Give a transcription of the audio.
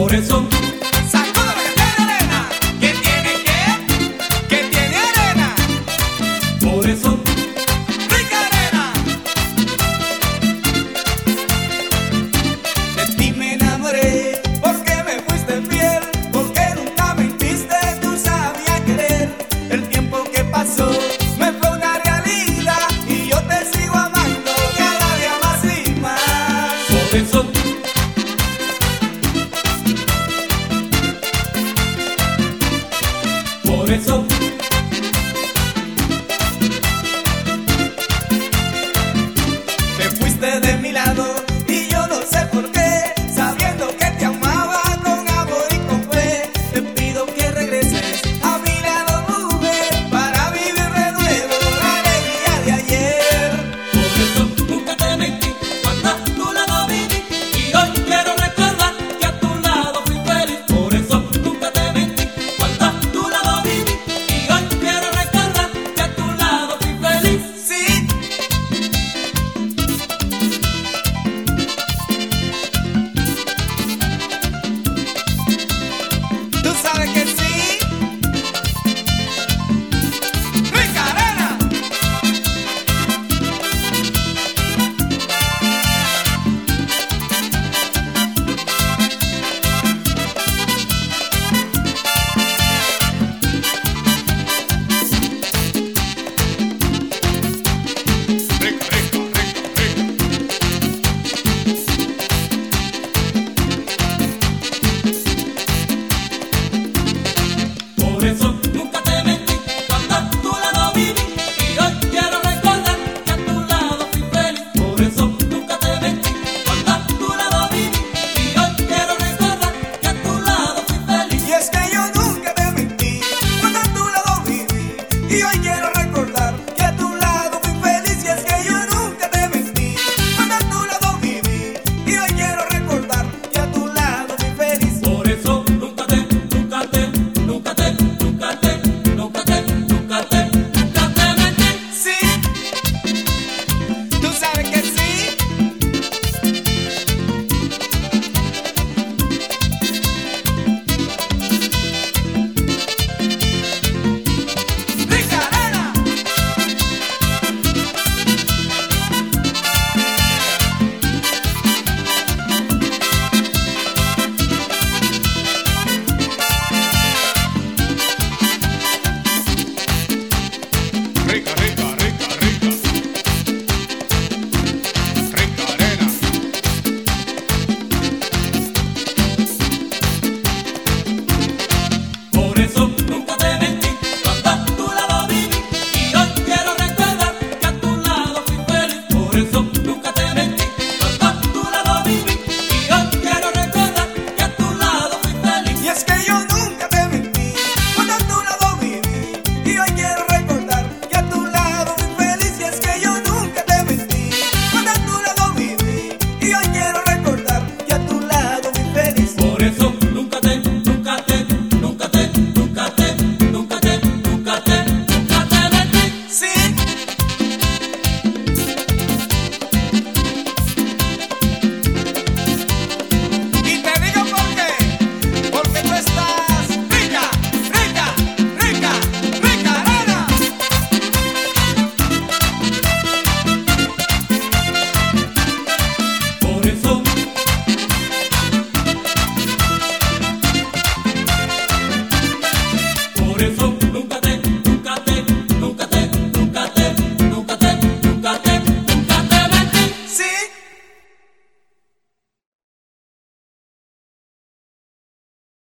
Por it's so